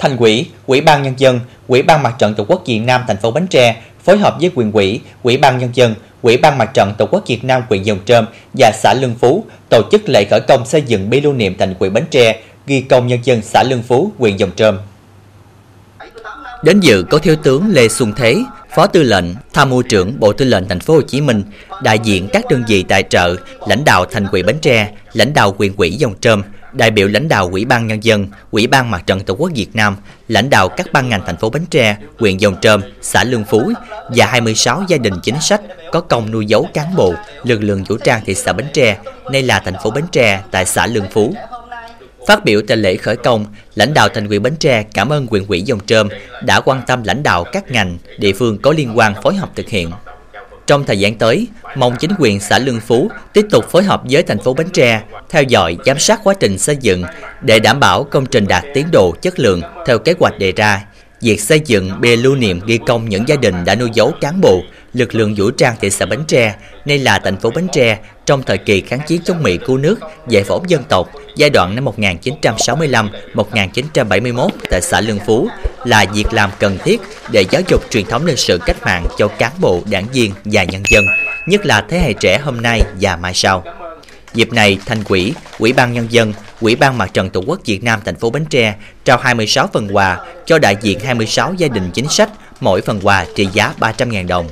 Thành ủy, Ủy ban nhân dân, Ủy ban Mặt trận Tổ quốc Việt Nam thành phố Bến Tre phối hợp với quyền ủy, Ủy ban nhân dân, Ủy ban Mặt trận Tổ quốc Việt Nam huyện Dòng Trơm và xã Lương Phú tổ chức lễ khởi công xây dựng bia lưu niệm thành ủy Bến Tre, ghi công nhân dân xã Lương Phú, huyện Dòng Trơm. Đến dự có Thiếu tướng Lê Xuân Thế, Phó Tư lệnh, Tham mưu trưởng Bộ Tư lệnh Thành phố Hồ Chí Minh, đại diện các đơn vị tài trợ, lãnh đạo thành quỹ Bến Tre, lãnh đạo quyền quỹ Dòng Trơm, đại biểu lãnh đạo Ủy ban Nhân dân, Ủy ban Mặt trận Tổ quốc Việt Nam, lãnh đạo các ban ngành thành phố Bến Tre, huyện Dòng Trơm, xã Lương Phú và 26 gia đình chính sách có công nuôi dấu cán bộ, lực lượng vũ trang thị xã Bến Tre, nay là thành phố Bến Tre tại xã Lương Phú. Phát biểu tại lễ khởi công, lãnh đạo thành ủy Bến Tre cảm ơn quyền ủy Dòng Trơm đã quan tâm lãnh đạo các ngành, địa phương có liên quan phối hợp thực hiện. Trong thời gian tới, mong chính quyền xã Lương Phú tiếp tục phối hợp với thành phố Bến Tre, theo dõi, giám sát quá trình xây dựng để đảm bảo công trình đạt tiến độ chất lượng theo kế hoạch đề ra. Việc xây dựng bia lưu niệm ghi công những gia đình đã nuôi dấu cán bộ, lực lượng vũ trang thị xã Bến Tre, nay là thành phố Bến Tre trong thời kỳ kháng chiến chống Mỹ cứu nước, giải phóng dân tộc giai đoạn năm 1965-1971 tại xã Lương Phú là việc làm cần thiết để giáo dục truyền thống lịch sử cách mạng cho cán bộ, đảng viên và nhân dân, nhất là thế hệ trẻ hôm nay và mai sau. Dịp này, Thành quỹ, Ủy ban Nhân dân, Ủy ban Mặt trận Tổ quốc Việt Nam thành phố Bến Tre trao 26 phần quà cho đại diện 26 gia đình chính sách, mỗi phần quà trị giá 300.000 đồng.